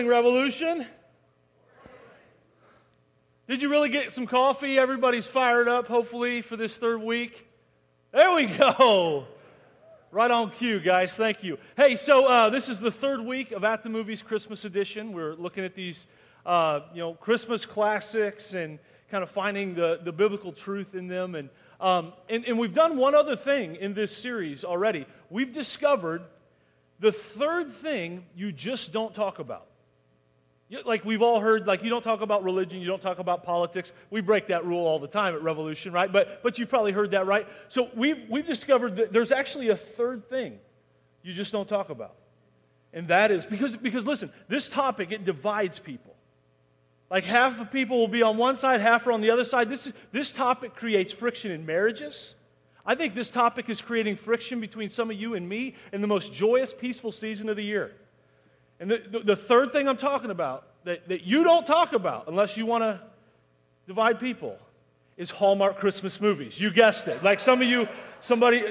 Morning, Revolution. Did you really get some coffee? Everybody's fired up, hopefully, for this third week. There we go. Right on cue, guys. Thank you. Hey, so uh, this is the third week of At the Movies Christmas edition. We're looking at these, uh, you know, Christmas classics and kind of finding the, the biblical truth in them. And, um, and, and we've done one other thing in this series already. We've discovered the third thing you just don't talk about. Like we've all heard, like you don't talk about religion, you don't talk about politics. We break that rule all the time at Revolution, right? But, but you've probably heard that, right? So we've, we've discovered that there's actually a third thing you just don't talk about. And that is because, because listen, this topic, it divides people. Like half of people will be on one side, half are on the other side. This, this topic creates friction in marriages. I think this topic is creating friction between some of you and me in the most joyous, peaceful season of the year. And the, the, the third thing I'm talking about that, that you don't talk about unless you want to divide people is Hallmark Christmas movies. You guessed it. Like some of you, somebody,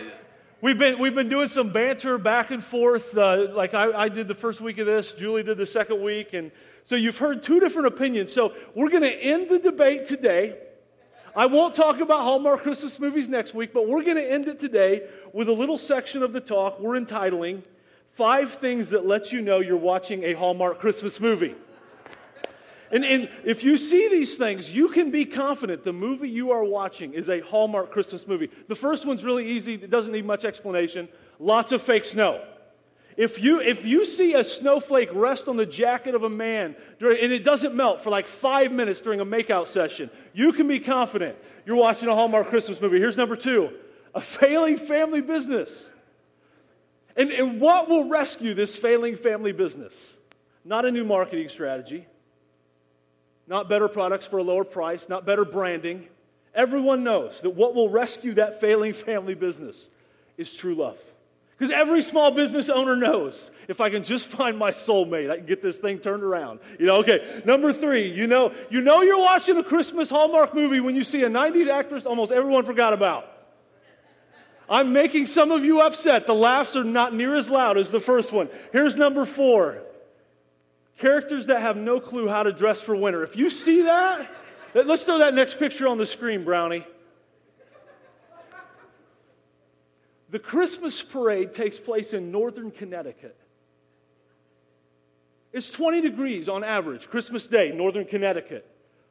we've been, we've been doing some banter back and forth. Uh, like I, I did the first week of this, Julie did the second week. And so you've heard two different opinions. So we're going to end the debate today I won't talk about Hallmark Christmas movies next week, but we're going to end it today with a little section of the talk we're entitling Five Things That Let You Know You're Watching a Hallmark Christmas Movie. And, and if you see these things, you can be confident the movie you are watching is a Hallmark Christmas movie. The first one's really easy, it doesn't need much explanation. Lots of fake snow. If you, if you see a snowflake rest on the jacket of a man during, and it doesn't melt for like five minutes during a makeout session, you can be confident you're watching a Hallmark Christmas movie. Here's number two a failing family business. And, and what will rescue this failing family business? Not a new marketing strategy, not better products for a lower price, not better branding. Everyone knows that what will rescue that failing family business is true love. Because every small business owner knows if I can just find my soulmate, I can get this thing turned around. You know, okay. Number three, you know, you know you're watching a Christmas Hallmark movie when you see a 90s actress almost everyone forgot about. I'm making some of you upset. The laughs are not near as loud as the first one. Here's number four characters that have no clue how to dress for winter. If you see that, let's throw that next picture on the screen, Brownie. The Christmas parade takes place in northern Connecticut. It's 20 degrees on average, Christmas Day, northern Connecticut.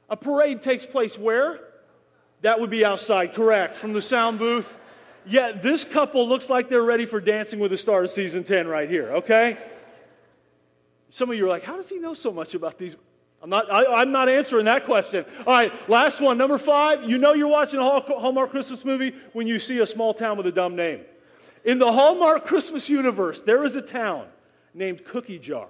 A parade takes place where? That would be outside, correct, from the sound booth. Yet this couple looks like they're ready for Dancing with the Stars season 10 right here, okay? Some of you are like, how does he know so much about these? I'm not, I, am not answering that question. All right, last one. Number five, you know you're watching a Hallmark Christmas movie when you see a small town with a dumb name. In the Hallmark Christmas universe, there is a town named Cookie Jar.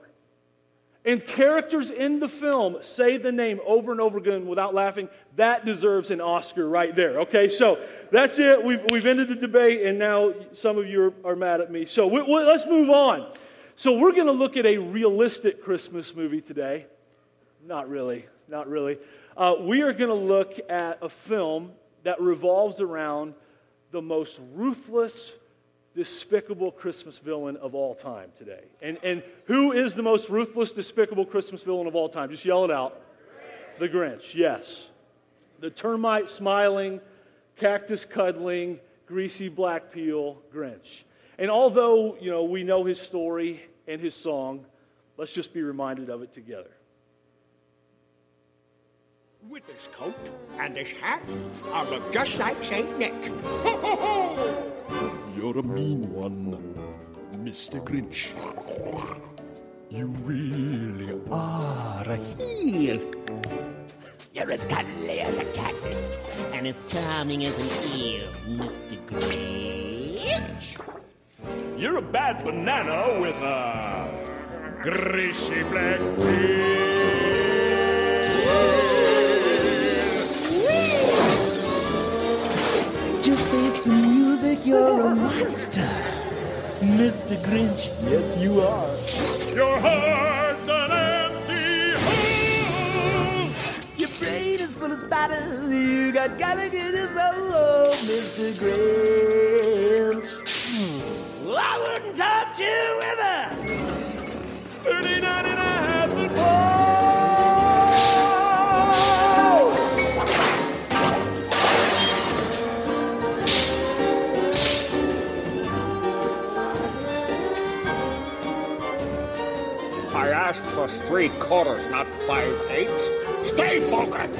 And characters in the film say the name over and over again without laughing. That deserves an Oscar right there. Okay, so that's it. We've, we've ended the debate, and now some of you are, are mad at me. So we, we, let's move on. So we're going to look at a realistic Christmas movie today. Not really, not really. Uh, we are going to look at a film that revolves around the most ruthless, despicable Christmas villain of all time today. And, and who is the most ruthless, despicable Christmas villain of all time? Just yell it out. The Grinch, yes. The termite smiling, cactus cuddling, greasy black peel Grinch. And although, you know, we know his story and his song, let's just be reminded of it together. With this coat and this hat, I look just like St. Nick. Ho, ho, ho! You're a mean one, Mr. Grinch. You really are a heel. You're as cuddly as a cactus and as charming as an eel, Mr. Grinch. You're a bad banana with a greasy black peel. You're a monster. Mr. Grinch, yes, you are. Your heart's an empty hole. Your brain is full of spiders. You got Gallagher's solo, Mr. Grinch. Well, I wouldn't touch you with a 39 and a half I asked for three quarters, not five eighths. Stay focused.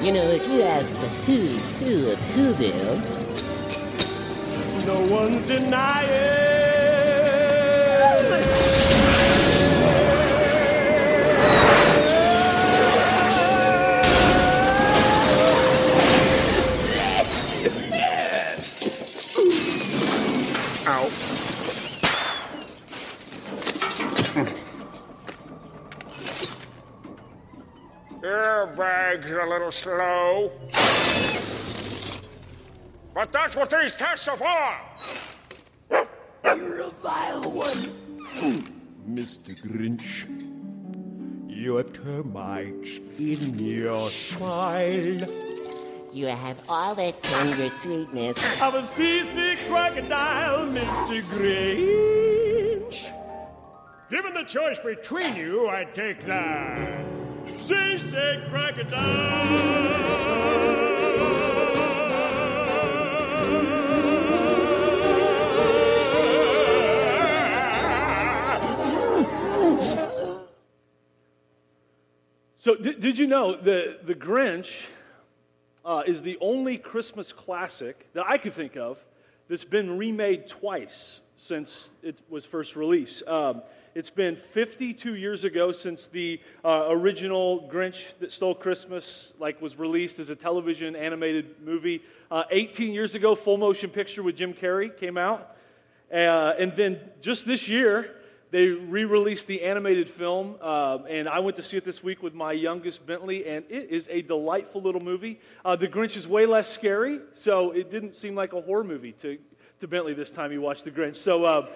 You know, if you ask the who's who of Whoville, No one's denying. Airbag's a little slow. But that's what these tests are for. you're a vile one. Hmm. Mr. Grinch, you have termites in your smile. You have all that tender sweetness. Of a seasick crocodile, Mr. Grinch. Given the choice between you, I'd take So, did, did you know the, the Grinch uh, is the only Christmas classic that I could think of that's been remade twice since it was first released? Um, it's been 52 years ago since the uh, original Grinch that Stole Christmas like was released as a television animated movie. Uh, 18 years ago, full motion picture with Jim Carrey came out, uh, and then just this year they re-released the animated film, uh, and I went to see it this week with my youngest Bentley, and it is a delightful little movie. Uh, the Grinch is way less scary, so it didn't seem like a horror movie to, to Bentley this time he watched the Grinch. So, uh,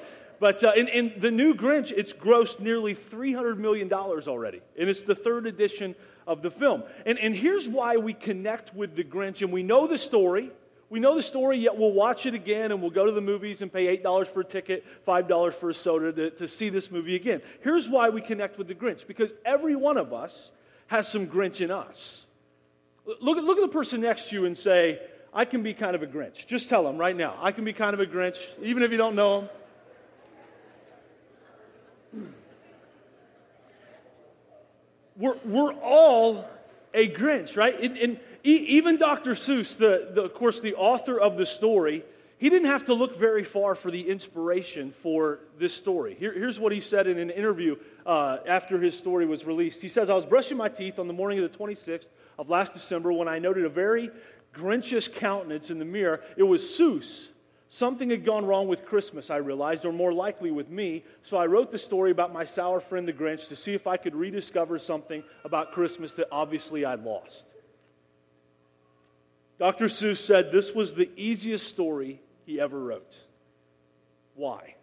but uh, in, in the new Grinch, it's grossed nearly $300 million already, and it's the third edition of the film. And, and here's why we connect with the Grinch, and we know the story. We know the story, yet we'll watch it again and we'll go to the movies and pay $8 for a ticket, $5 for a soda to, to see this movie again. Here's why we connect with the Grinch because every one of us has some Grinch in us. Look, look at the person next to you and say, I can be kind of a Grinch. Just tell them right now, I can be kind of a Grinch, even if you don't know them. We're, we're all a Grinch, right? And, and even Dr. Seuss, the, the, of course, the author of the story, he didn't have to look very far for the inspiration for this story. Here, here's what he said in an interview uh, after his story was released. He says, I was brushing my teeth on the morning of the 26th of last December when I noted a very Grinchish countenance in the mirror. It was Seuss. Something had gone wrong with Christmas, I realized, or more likely with me, so I wrote the story about my sour friend the Grinch to see if I could rediscover something about Christmas that obviously I'd lost. Dr. Seuss said this was the easiest story he ever wrote. Why?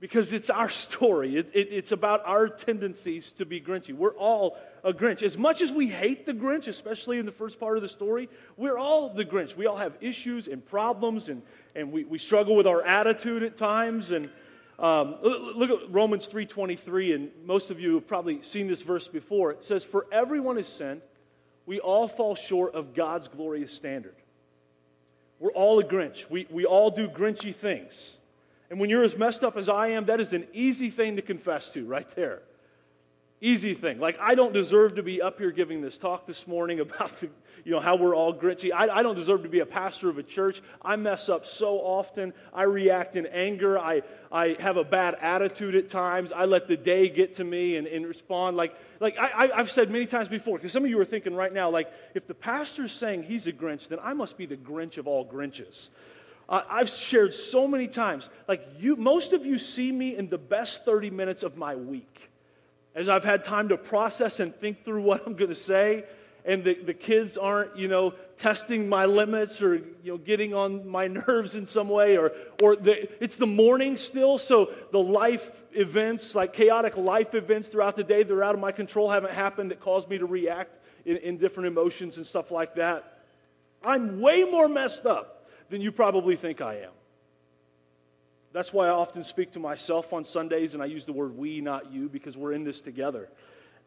Because it's our story. It, it, it's about our tendencies to be Grinchy. We're all a Grinch. As much as we hate the Grinch, especially in the first part of the story, we're all the Grinch. We all have issues and problems, and, and we, we struggle with our attitude at times. And um, look at Romans 3.23, and most of you have probably seen this verse before. It says, For everyone is sinned we all fall short of God's glorious standard. We're all a Grinch. We, we all do Grinchy things. And when you're as messed up as I am, that is an easy thing to confess to right there. Easy thing. Like, I don't deserve to be up here giving this talk this morning about the, you know, how we're all grinchy. I, I don't deserve to be a pastor of a church. I mess up so often. I react in anger. I, I have a bad attitude at times. I let the day get to me and, and respond. Like, like I, I've said many times before, because some of you are thinking right now, like, if the pastor's saying he's a Grinch, then I must be the Grinch of all Grinches. I've shared so many times, like you, most of you see me in the best 30 minutes of my week as I've had time to process and think through what I'm going to say, and the, the kids aren't, you know, testing my limits or, you know, getting on my nerves in some way, or, or the, it's the morning still, so the life events, like chaotic life events throughout the day that are out of my control haven't happened that caused me to react in, in different emotions and stuff like that. I'm way more messed up than you probably think I am. That's why I often speak to myself on Sundays and I use the word we, not you, because we're in this together.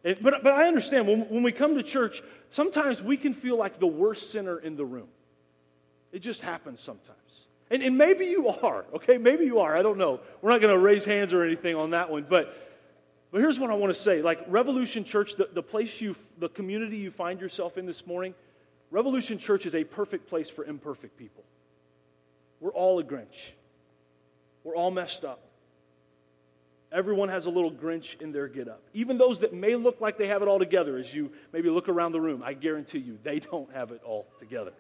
And, but, but I understand when, when we come to church, sometimes we can feel like the worst sinner in the room. It just happens sometimes. And, and maybe you are, okay? Maybe you are. I don't know. We're not going to raise hands or anything on that one. But, but here's what I want to say. Like Revolution Church, the, the place you, the community you find yourself in this morning, Revolution Church is a perfect place for imperfect people. We're all a Grinch. We're all messed up. Everyone has a little Grinch in their get up. Even those that may look like they have it all together, as you maybe look around the room, I guarantee you, they don't have it all together.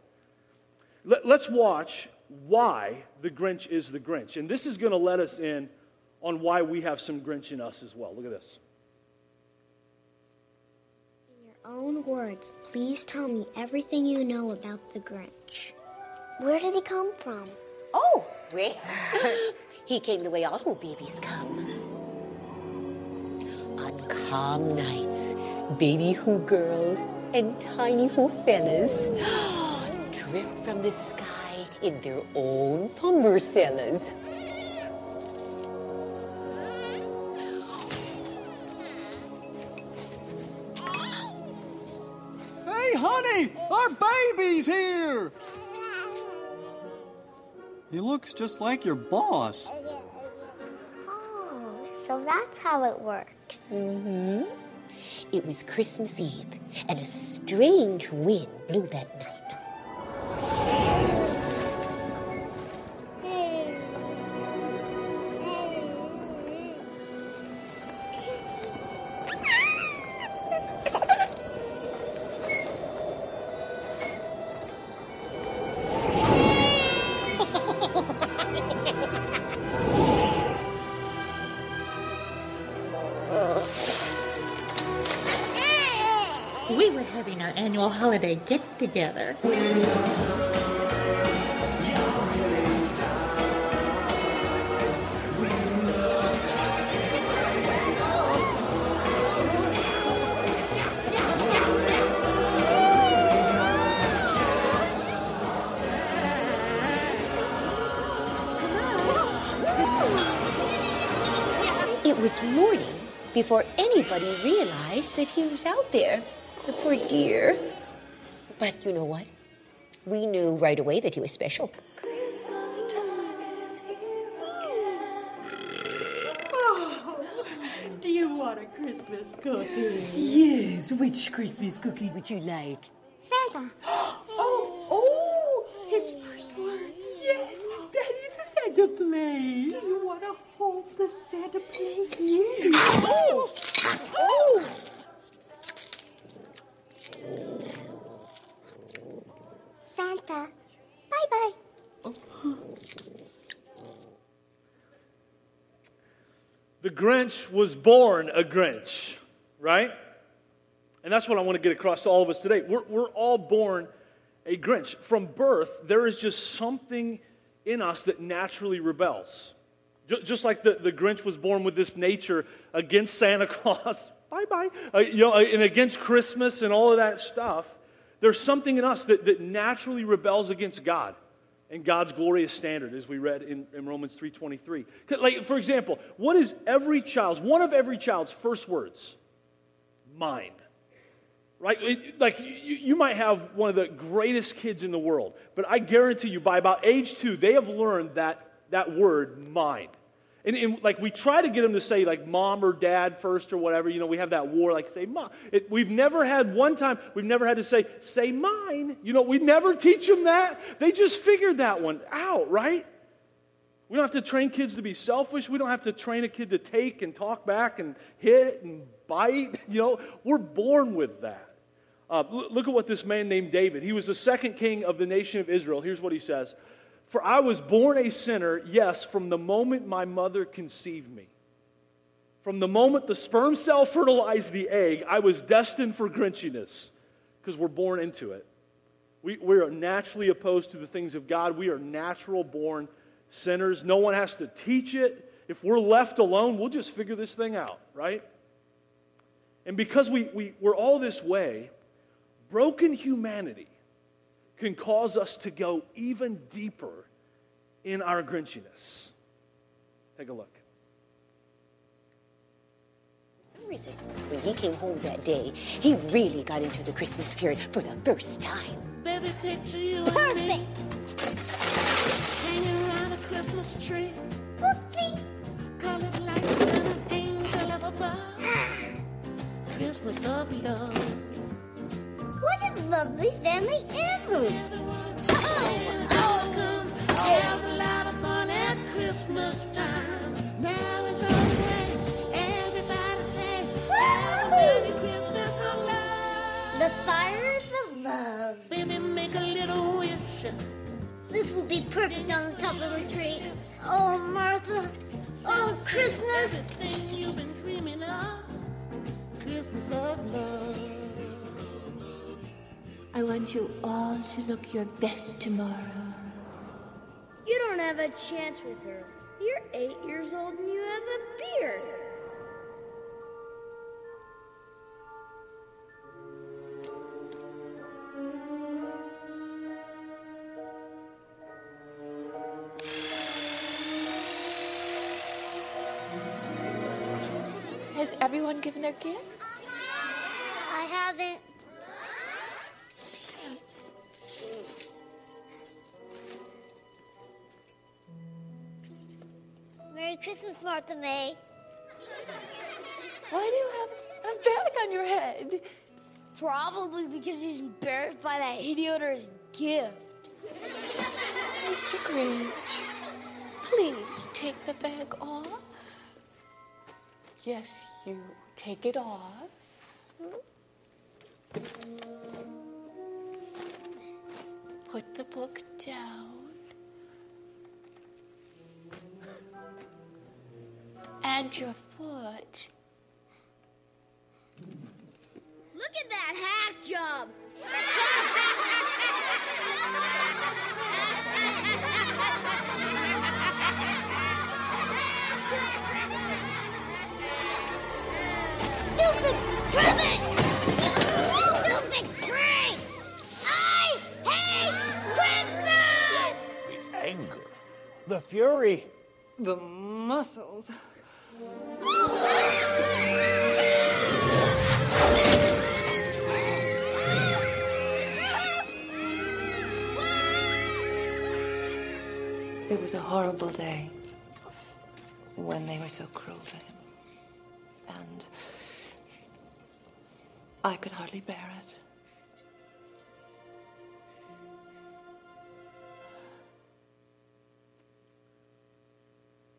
Let, us watch why the Grinch is the Grinch. And this is going to let us in on why we have some Grinch in us as well. Look at this. In your own words, please tell me everything you know about the Grinch. Where did he come from? Oh, well, he came the way all babies come. On calm nights, baby who girls and tiny who fellas drift from the sky in their own cellars. Hey, honey, our baby's here! He looks just like your boss. Oh, so that's how it works. Mm-hmm. It was Christmas Eve, and a strange wind blew that night. Holiday get together. It was morning before anybody realized that he was out there. The poor dear. But you know what? We knew right away that he was special. Oh, do you want a Christmas cookie? Yes. Which Christmas cookie would you like? Santa. oh, oh, his first word. Yes, that is a Santa plate. Do you want to hold the Santa plate? Yes. Oh. oh. oh. Santa. Bye bye. The Grinch was born a Grinch, right? And that's what I want to get across to all of us today. We're, we're all born a Grinch. From birth, there is just something in us that naturally rebels. Just like the, the Grinch was born with this nature against Santa Claus, bye bye, uh, you know, and against Christmas and all of that stuff. There's something in us that, that naturally rebels against God and God's glorious standard, as we read in, in Romans 3.23. Like, for example, what is every child's, one of every child's first words? Mine. Right? It, like, you, you might have one of the greatest kids in the world, but I guarantee you, by about age two, they have learned that, that word, mine. And, and, like we try to get them to say like mom or dad first or whatever. You know, we have that war like say mom. It, we've never had one time we've never had to say say mine. You know, we never teach them that. They just figured that one out, right? We don't have to train kids to be selfish. We don't have to train a kid to take and talk back and hit and bite. You know, we're born with that. Uh, look at what this man named David. He was the second king of the nation of Israel. Here's what he says. For I was born a sinner, yes, from the moment my mother conceived me. From the moment the sperm cell fertilized the egg, I was destined for grinchiness because we're born into it. We, we are naturally opposed to the things of God. We are natural born sinners. No one has to teach it. If we're left alone, we'll just figure this thing out, right? And because we, we, we're all this way, broken humanity can cause us to go even deeper in our grinchiness. Take a look. For some reason, when he came home that day, he really got into the Christmas spirit for the first time. Baby, picture you Perfect! Hanging around a Christmas tree. Oopsie! Colored lights and an angel of a. Christmas of love family anthem. The one. Have a lot of fun at Christmas time. Now it's all wake. Everybody say, Christmas on love. The fires of love. Baby, make a little wish. This will be perfect on the top of the tree. Oh, Martha. Oh, Christmas. Everything you've been dreaming of. Christmas of love. I want you all to look your best tomorrow. You don't have a chance with her. You're eight years old and you have a beard. Has everyone given their gifts? I haven't. Merry Christmas, Martha May. Why do you have a bag on your head? Probably because he's embarrassed by that idiot or his gift. Mr. Grinch, please take the bag off. Yes, you take it off. Put the book down. And your foot. Look at that hack job. Stupid cribbit! Stupid prank! I hate Christmas! The anger, the fury. The muscles. It was a horrible day when they were so cruel to him. And I could hardly bear it.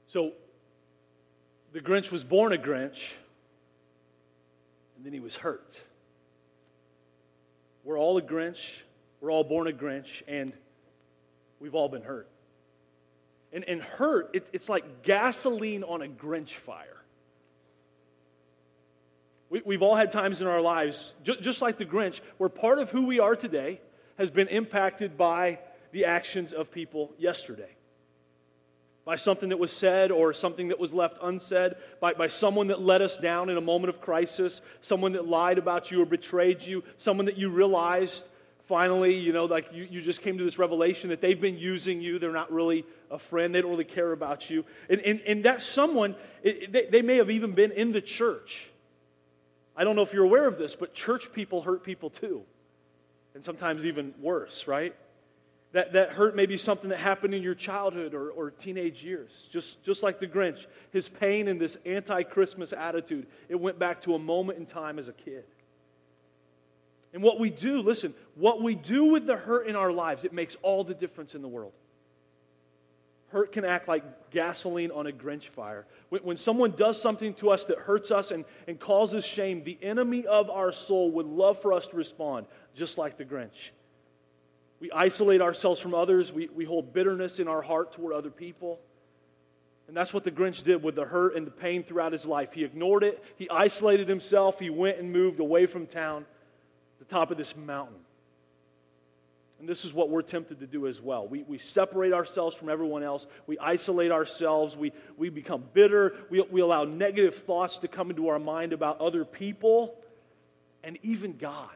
So, the Grinch was born a Grinch, and then he was hurt. We're all a Grinch. We're all born a Grinch, and we've all been hurt. And, and hurt, it, it's like gasoline on a Grinch fire. We, we've all had times in our lives, ju- just like the Grinch, where part of who we are today has been impacted by the actions of people yesterday. By something that was said or something that was left unsaid, by, by someone that let us down in a moment of crisis, someone that lied about you or betrayed you, someone that you realized finally, you know, like you, you just came to this revelation that they've been using you. They're not really a friend. They don't really care about you. And, and, and that someone, it, they, they may have even been in the church. I don't know if you're aware of this, but church people hurt people too. And sometimes even worse, right? That, that hurt may be something that happened in your childhood or, or teenage years. Just, just like the Grinch, his pain and this anti Christmas attitude, it went back to a moment in time as a kid. And what we do, listen, what we do with the hurt in our lives, it makes all the difference in the world. Hurt can act like gasoline on a Grinch fire. When, when someone does something to us that hurts us and, and causes shame, the enemy of our soul would love for us to respond, just like the Grinch. We isolate ourselves from others, we, we hold bitterness in our heart toward other people. And that's what the Grinch did with the hurt and the pain throughout his life. He ignored it, he isolated himself, he went and moved away from town, the top of this mountain. And this is what we're tempted to do as well. We, we separate ourselves from everyone else. We isolate ourselves. We, we become bitter. We, we allow negative thoughts to come into our mind about other people and even God.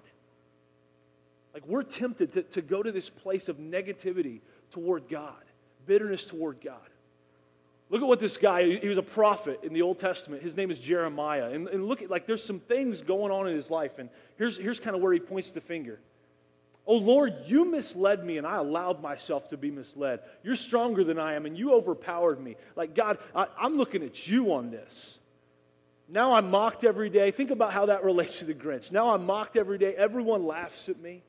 Like we're tempted to, to go to this place of negativity toward God, bitterness toward God. Look at what this guy, he was a prophet in the Old Testament. His name is Jeremiah. And, and look at, like, there's some things going on in his life. And here's, here's kind of where he points the finger. Oh Lord, you misled me and I allowed myself to be misled. You're stronger than I am and you overpowered me. Like, God, I, I'm looking at you on this. Now I'm mocked every day. Think about how that relates to the Grinch. Now I'm mocked every day. Everyone laughs at me.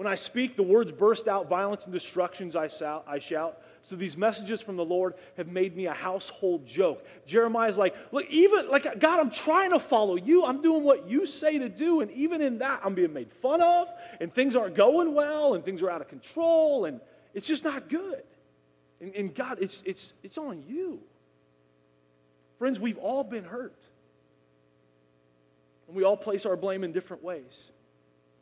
When I speak, the words burst out, violence and destructions I shout. I shout. So these messages from the Lord have made me a household joke. Jeremiah's like, look, even like God, I'm trying to follow you. I'm doing what you say to do, and even in that, I'm being made fun of, and things aren't going well, and things are out of control, and it's just not good. And, and God, it's it's it's on you. Friends, we've all been hurt. And we all place our blame in different ways.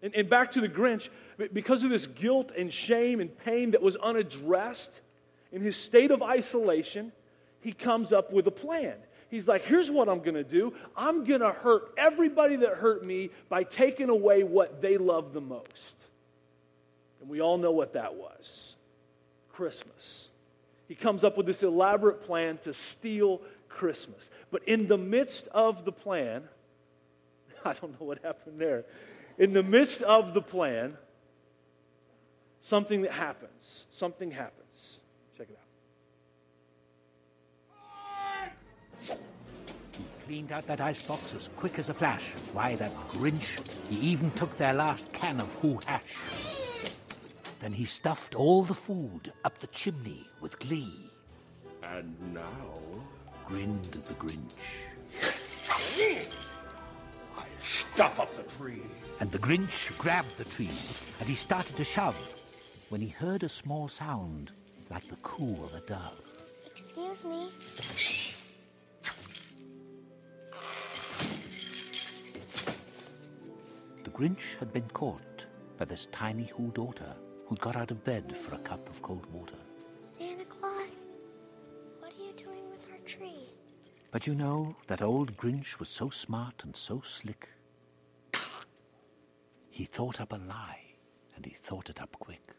And, and back to the Grinch, because of this guilt and shame and pain that was unaddressed, in his state of isolation, he comes up with a plan. He's like, here's what I'm going to do I'm going to hurt everybody that hurt me by taking away what they love the most. And we all know what that was Christmas. He comes up with this elaborate plan to steal Christmas. But in the midst of the plan, I don't know what happened there. In the midst of the plan, something that happens. Something happens. Check it out. He cleaned out that icebox as quick as a flash. Why, that Grinch, he even took their last can of Who hash. Then he stuffed all the food up the chimney with glee. And now? Grinned the Grinch. I stuff up the tree. And the Grinch grabbed the tree, and he started to shove, when he heard a small sound like the coo of a dove. Excuse me. The Grinch had been caught by this tiny Who daughter who'd got out of bed for a cup of cold water. Santa Claus, what are you doing with our tree? But you know, that old Grinch was so smart and so slick. He thought up a lie, and he thought it up quick.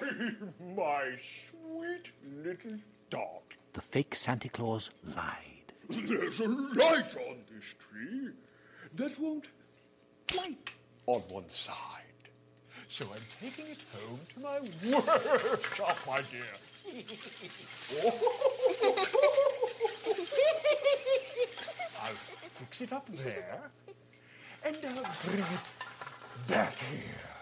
My sweet little dot. The fake Santa Claus lied. There's a light on this tree that won't light on one side. So I'm taking it home to my workshop, my dear. I'll fix it up there, and I'll bring it back here.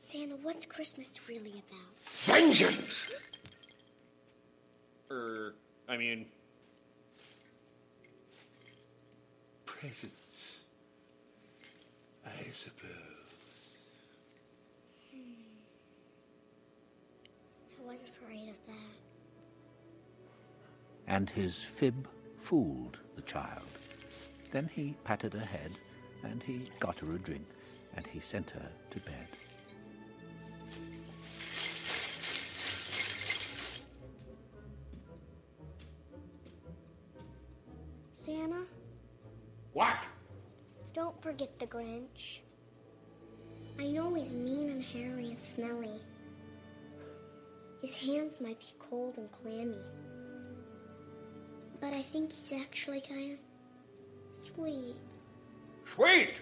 Santa, what's Christmas really about? Vengeance! Er, I mean, presents, I suppose. I was afraid of that. And his fib fooled the child. Then he patted her head, and he got her a drink, and he sent her to bed. Grinch. I know he's mean and hairy and smelly. His hands might be cold and clammy. But I think he's actually kind of sweet. Sweet!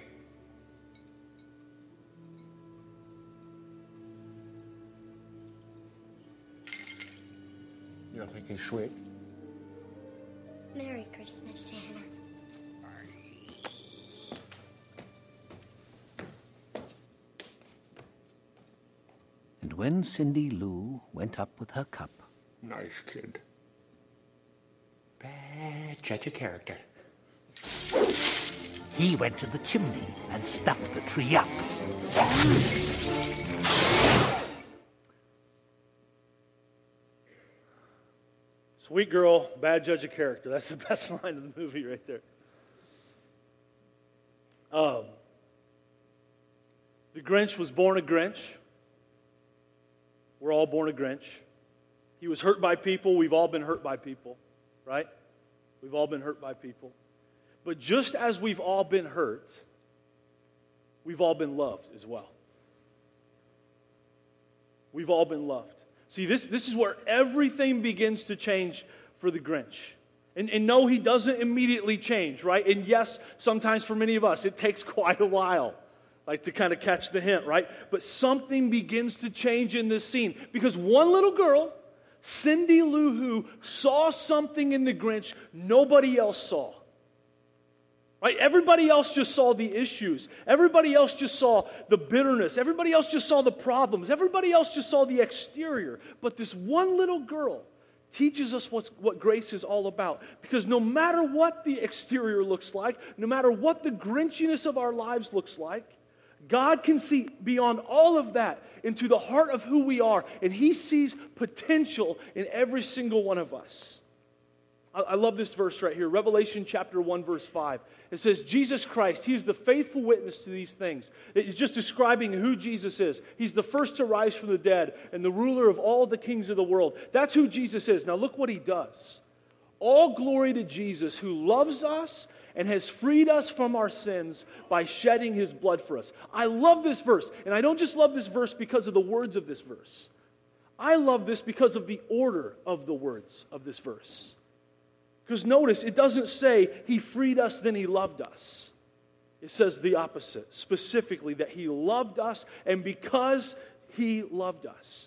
You don't think he's sweet? Merry Christmas, Santa. When Cindy Lou went up with her cup, Nice kid. bad judge of character. he went to the chimney and stuffed the tree up. Sweet girl, bad judge of character. That's the best line of the movie right there. Um, the Grinch was born a Grinch. We're all born a Grinch. He was hurt by people. We've all been hurt by people, right? We've all been hurt by people. But just as we've all been hurt, we've all been loved as well. We've all been loved. See, this, this is where everything begins to change for the Grinch. And, and no, he doesn't immediately change, right? And yes, sometimes for many of us, it takes quite a while, like to kind of catch the hint, right? But something begins to change in this scene because one little girl, Cindy Lou Who, saw something in the Grinch nobody else saw. Right? Everybody else just saw the issues. Everybody else just saw the bitterness. Everybody else just saw the problems. Everybody else just saw the exterior. But this one little girl teaches us what's, what grace is all about. Because no matter what the exterior looks like, no matter what the grinchiness of our lives looks like, God can see beyond all of that into the heart of who we are, and He sees potential in every single one of us. I, I love this verse right here Revelation chapter 1, verse 5. It says, Jesus Christ, He is the faithful witness to these things. It's just describing who Jesus is. He's the first to rise from the dead and the ruler of all the kings of the world. That's who Jesus is. Now, look what He does. All glory to Jesus who loves us and has freed us from our sins by shedding his blood for us. I love this verse, and I don't just love this verse because of the words of this verse. I love this because of the order of the words of this verse. Because notice, it doesn't say he freed us, then he loved us. It says the opposite, specifically that he loved us, and because he loved us,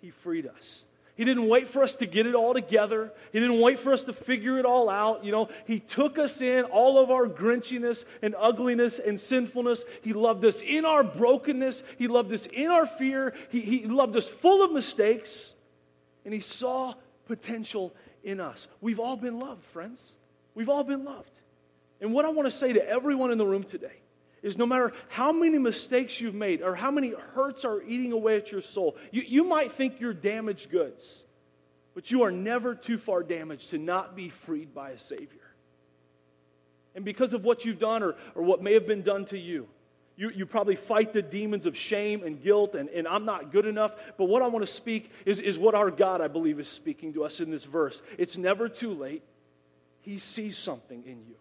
he freed us. He didn't wait for us to get it all together. He didn't wait for us to figure it all out. You know, He took us in, all of our grinchiness and ugliness and sinfulness. He loved us in our brokenness. He loved us in our fear. He, he loved us full of mistakes. And He saw potential in us. We've all been loved, friends. We've all been loved. And what I want to say to everyone in the room today is no matter how many mistakes you've made or how many hurts are eating away at your soul, you, you might think you're damaged goods, but you are never too far damaged to not be freed by a Savior. And because of what you've done or, or what may have been done to you, you, you probably fight the demons of shame and guilt, and, and I'm not good enough. But what I want to speak is, is what our God, I believe, is speaking to us in this verse. It's never too late. He sees something in you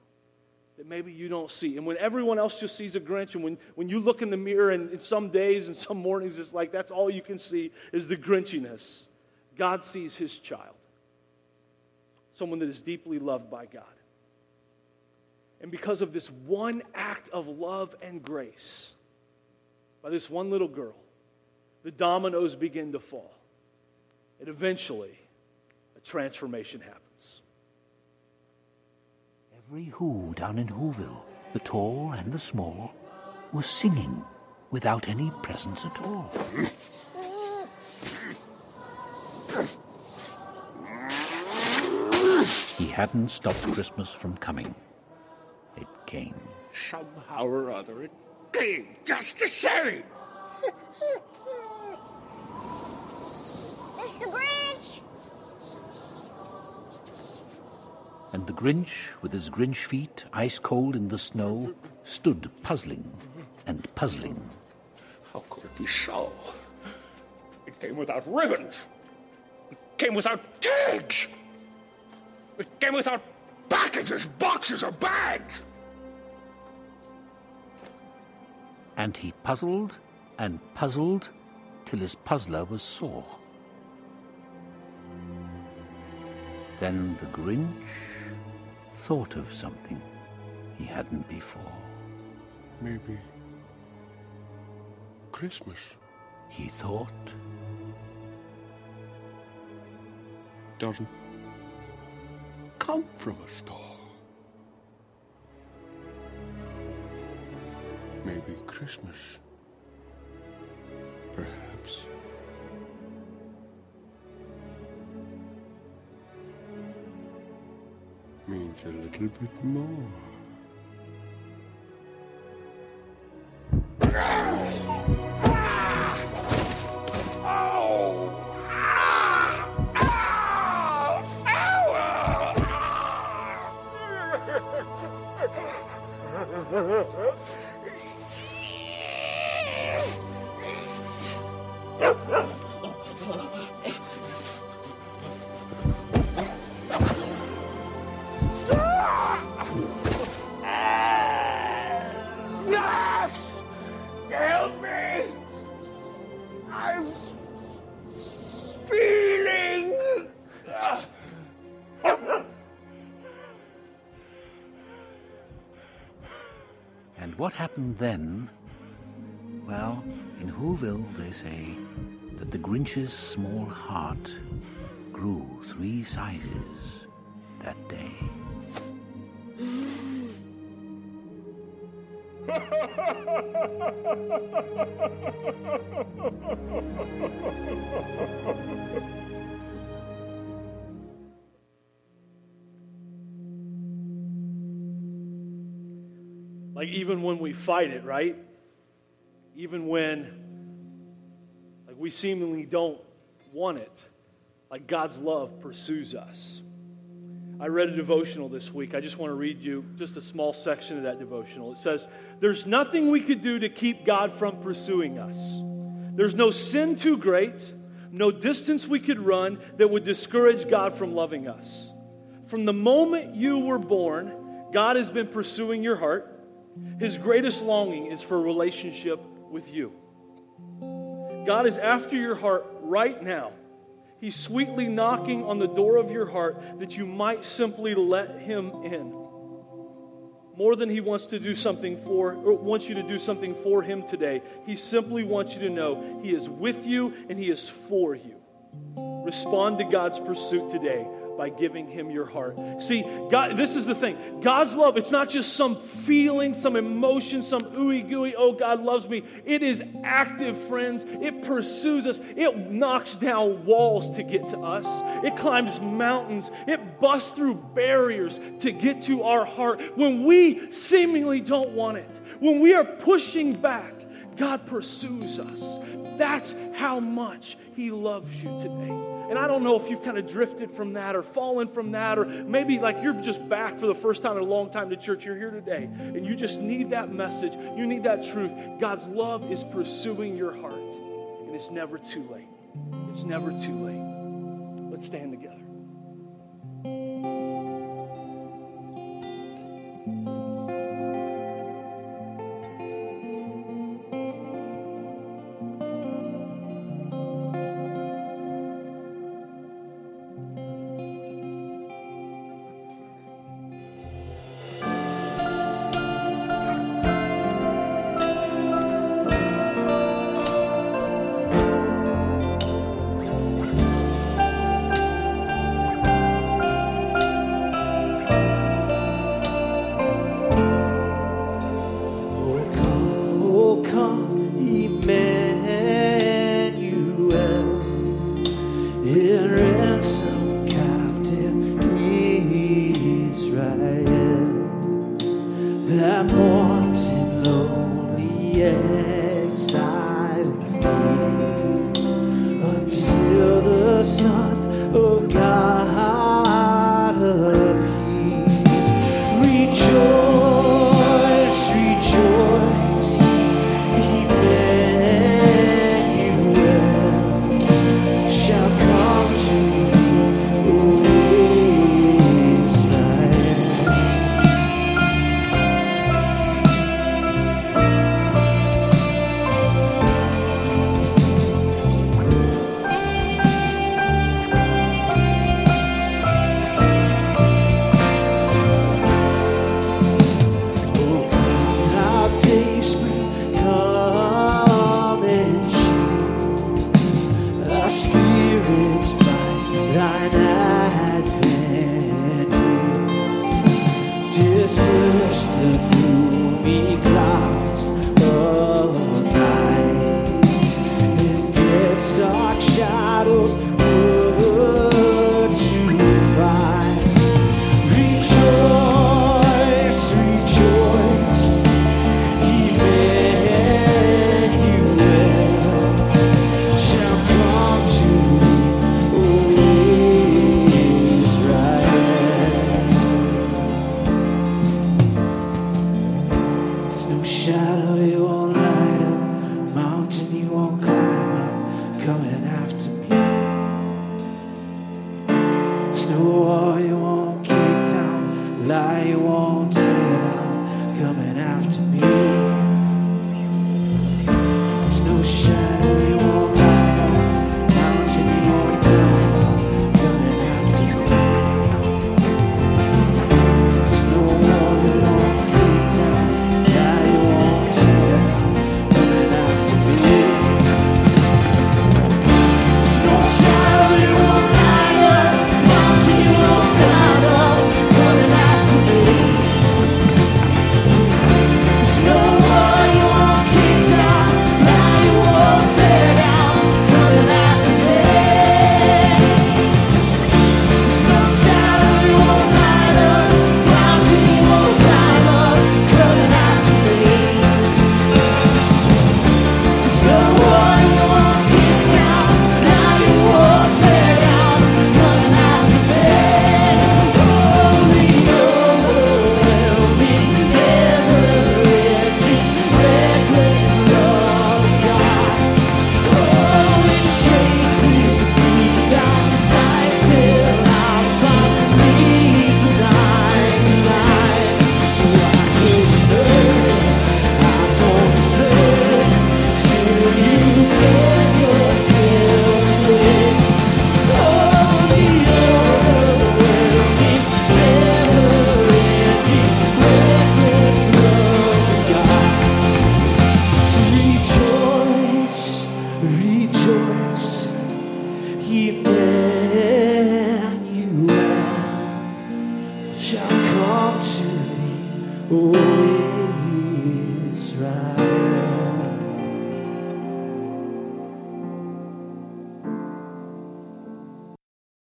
that maybe you don't see. And when everyone else just sees a Grinch, and when, when you look in the mirror, and, and some days and some mornings, it's like that's all you can see is the Grinchiness. God sees his child, someone that is deeply loved by God. And because of this one act of love and grace, by this one little girl, the dominoes begin to fall. And eventually, a transformation happens. Every Who down in Whoville, the tall and the small, was singing without any presents at all. he hadn't stopped Christmas from coming. It came. Somehow or other, it came just the same. Mr. Grinch! And the Grinch, with his Grinch feet ice cold in the snow, stood puzzling and puzzling. How could it be so? It came without ribbons. It came without tags. It came without packages, boxes, or bags. And he puzzled and puzzled till his puzzler was sore. Then the Grinch thought of something he hadn't before. Maybe Christmas, He thought, doesn't come from a store. Maybe Christmas, perhaps. Means a little bit more. Happened then? Well, in Whoville, they say that the Grinch's small heart grew three sizes that day. Like, even when we fight it, right? Even when, like, we seemingly don't want it, like, God's love pursues us. I read a devotional this week. I just want to read you just a small section of that devotional. It says, There's nothing we could do to keep God from pursuing us. There's no sin too great, no distance we could run that would discourage God from loving us. From the moment you were born, God has been pursuing your heart. His greatest longing is for a relationship with you. God is after your heart right now. He's sweetly knocking on the door of your heart that you might simply let him in. More than he wants to do something for or wants you to do something for him today. He simply wants you to know he is with you and he is for you. Respond to God's pursuit today by giving him your heart. See, God, this is the thing. God's love, it's not just some feeling, some emotion, some ooey gooey, oh, God loves me. It is active, friends. It pursues us. It knocks down walls to get to us. It climbs mountains. It busts through barriers to get to our heart when we seemingly don't want it. When we are pushing back, God pursues us. That's how much He loves you today. And I don't know if you've kind of drifted from that or fallen from that, or maybe like you're just back for the first time in a long time to church. You're here today and you just need that message. You need that truth. God's love is pursuing your heart, and it's never too late. It's never too late. Let's stand together.